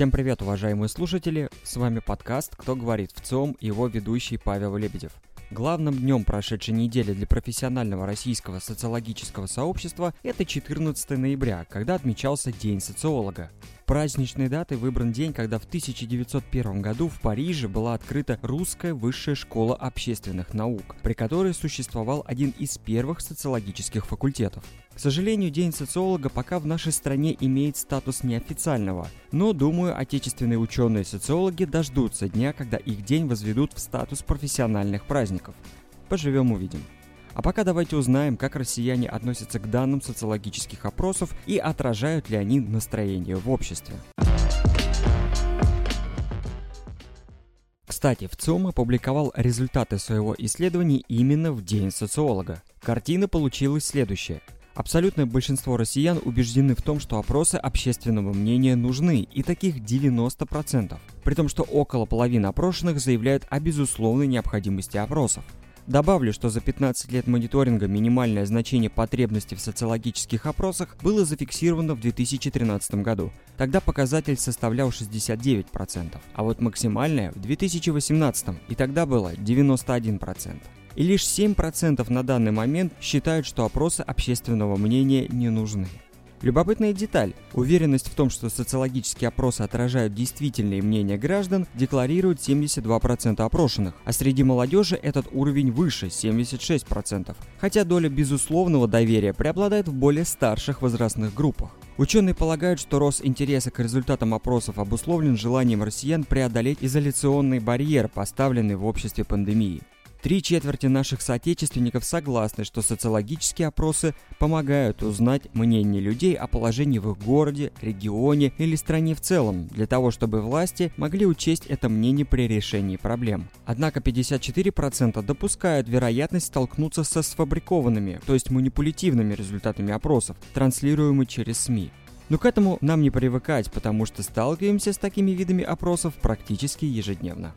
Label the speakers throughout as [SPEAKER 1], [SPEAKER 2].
[SPEAKER 1] Всем привет, уважаемые слушатели! С вами подкаст «Кто говорит в ЦОМ» и его ведущий Павел Лебедев. Главным днем прошедшей недели для профессионального российского социологического сообщества это 14 ноября, когда отмечался День социолога. Праздничной датой выбран день, когда в 1901 году в Париже была открыта Русская высшая школа общественных наук, при которой существовал один из первых социологических факультетов. К сожалению, День социолога пока в нашей стране имеет статус неофициального, но, думаю, отечественные ученые-социологи дождутся дня, когда их день возведут в статус профессиональных праздников. Поживем увидим. А пока давайте узнаем, как россияне относятся к данным социологических опросов и отражают ли они настроение в обществе. Кстати, в ЦИОМ опубликовал результаты своего исследования именно в День социолога. Картина получилась следующая. Абсолютное большинство россиян убеждены в том, что опросы общественного мнения нужны, и таких 90%. При том, что около половины опрошенных заявляют о безусловной необходимости опросов. Добавлю, что за 15 лет мониторинга минимальное значение потребности в социологических опросах было зафиксировано в 2013 году. Тогда показатель составлял 69%, а вот максимальное в 2018, и тогда было 91%. И лишь 7% на данный момент считают, что опросы общественного мнения не нужны. Любопытная деталь. Уверенность в том, что социологические опросы отражают действительные мнения граждан, декларируют 72% опрошенных, а среди молодежи этот уровень выше – 76%. Хотя доля безусловного доверия преобладает в более старших возрастных группах. Ученые полагают, что рост интереса к результатам опросов обусловлен желанием россиян преодолеть изоляционный барьер, поставленный в обществе пандемии. Три четверти наших соотечественников согласны, что социологические опросы помогают узнать мнение людей о положении в их городе, регионе или стране в целом, для того, чтобы власти могли учесть это мнение при решении проблем. Однако 54% допускают вероятность столкнуться со сфабрикованными, то есть манипулятивными результатами опросов, транслируемыми через СМИ. Но к этому нам не привыкать, потому что сталкиваемся с такими видами опросов практически ежедневно.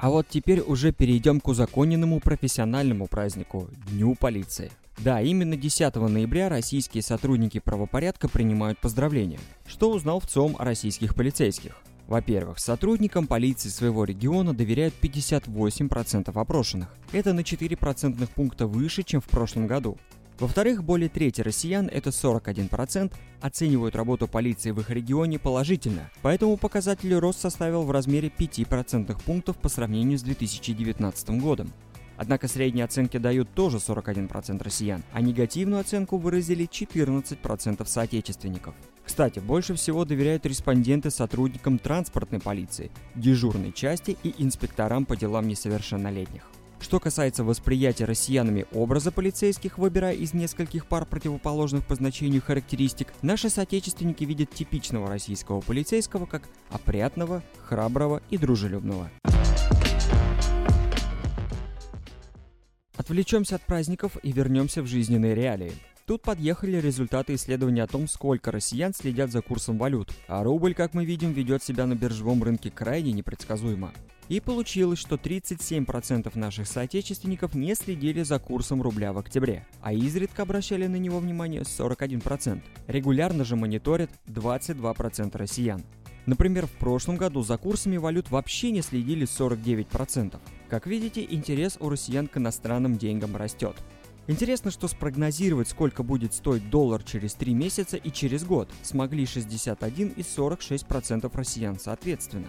[SPEAKER 1] А вот теперь уже перейдем к узаконенному профессиональному празднику – Дню полиции. Да, именно 10 ноября российские сотрудники правопорядка принимают поздравления. Что узнал в ЦОМ о российских полицейских? Во-первых, сотрудникам полиции своего региона доверяют 58% опрошенных. Это на 4 процентных пункта выше, чем в прошлом году. Во-вторых, более трети россиян, это 41%, оценивают работу полиции в их регионе положительно, поэтому показатель рост составил в размере 5% пунктов по сравнению с 2019 годом. Однако средние оценки дают тоже 41% россиян, а негативную оценку выразили 14% соотечественников. Кстати, больше всего доверяют респонденты сотрудникам транспортной полиции, дежурной части и инспекторам по делам несовершеннолетних. Что касается восприятия россиянами образа полицейских, выбирая из нескольких пар противоположных по значению характеристик, наши соотечественники видят типичного российского полицейского как опрятного, храброго и дружелюбного. Отвлечемся от праздников и вернемся в жизненные реалии. Тут подъехали результаты исследования о том, сколько россиян следят за курсом валют, а рубль, как мы видим, ведет себя на биржевом рынке крайне непредсказуемо. И получилось, что 37% наших соотечественников не следили за курсом рубля в октябре, а изредка обращали на него внимание 41%. Регулярно же мониторят 22% россиян. Например, в прошлом году за курсами валют вообще не следили 49%. Как видите, интерес у россиян к иностранным деньгам растет. Интересно, что спрогнозировать, сколько будет стоить доллар через 3 месяца и через год, смогли 61 и 46% россиян соответственно.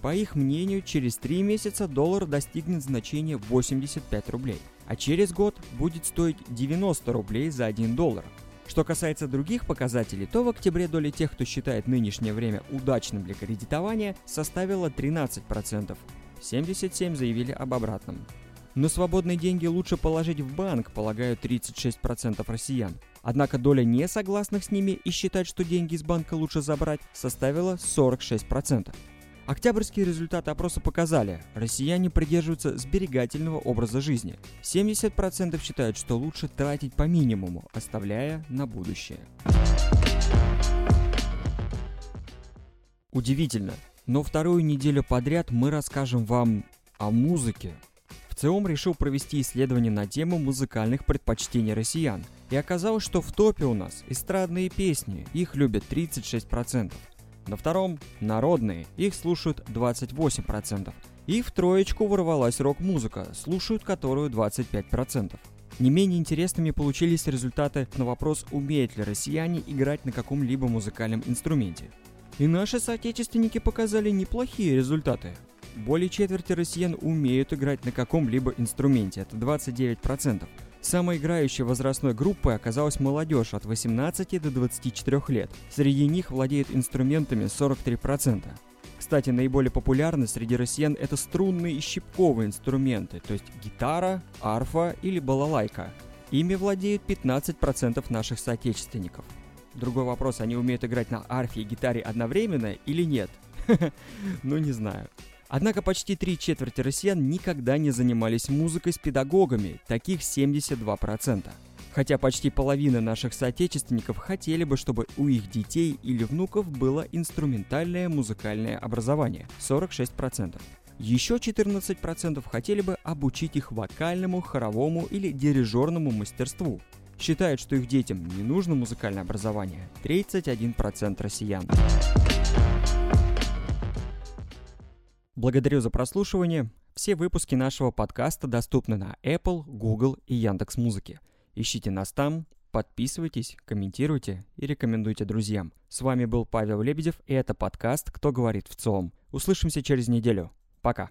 [SPEAKER 1] По их мнению, через 3 месяца доллар достигнет значения 85 рублей, а через год будет стоить 90 рублей за 1 доллар. Что касается других показателей, то в октябре доля тех, кто считает нынешнее время удачным для кредитования, составила 13%. 77 заявили об обратном. Но свободные деньги лучше положить в банк, полагают 36% россиян. Однако доля несогласных с ними и считать, что деньги из банка лучше забрать, составила 46%. Октябрьские результаты опроса показали, россияне придерживаются сберегательного образа жизни. 70% считают, что лучше тратить по минимуму, оставляя на будущее. Удивительно, но вторую неделю подряд мы расскажем вам о музыке, ВЦИОМ решил провести исследование на тему музыкальных предпочтений россиян. И оказалось, что в топе у нас эстрадные песни, их любят 36%. На втором – народные, их слушают 28%. И в троечку ворвалась рок-музыка, слушают которую 25%. Не менее интересными получились результаты на вопрос, умеют ли россияне играть на каком-либо музыкальном инструменте. И наши соотечественники показали неплохие результаты. Более четверти россиян умеют играть на каком-либо инструменте, это 29%. Самой играющей возрастной группой оказалась молодежь от 18 до 24 лет. Среди них владеют инструментами 43%. Кстати, наиболее популярны среди россиян это струнные и щипковые инструменты, то есть гитара, арфа или балалайка. Ими владеют 15% наших соотечественников. Другой вопрос, они умеют играть на арфе и гитаре одновременно или нет? Ну не знаю. Однако почти три четверти россиян никогда не занимались музыкой с педагогами, таких 72%. Хотя почти половина наших соотечественников хотели бы, чтобы у их детей или внуков было инструментальное музыкальное образование – 46%. Еще 14% хотели бы обучить их вокальному, хоровому или дирижерному мастерству. Считают, что их детям не нужно музыкальное образование – 31% россиян. Благодарю за прослушивание. Все выпуски нашего подкаста доступны на Apple, Google и Яндекс Музыке. Ищите нас там, подписывайтесь, комментируйте и рекомендуйте друзьям. С вами был Павел Лебедев, и это подкаст «Кто говорит в ЦОМ». Услышимся через неделю. Пока.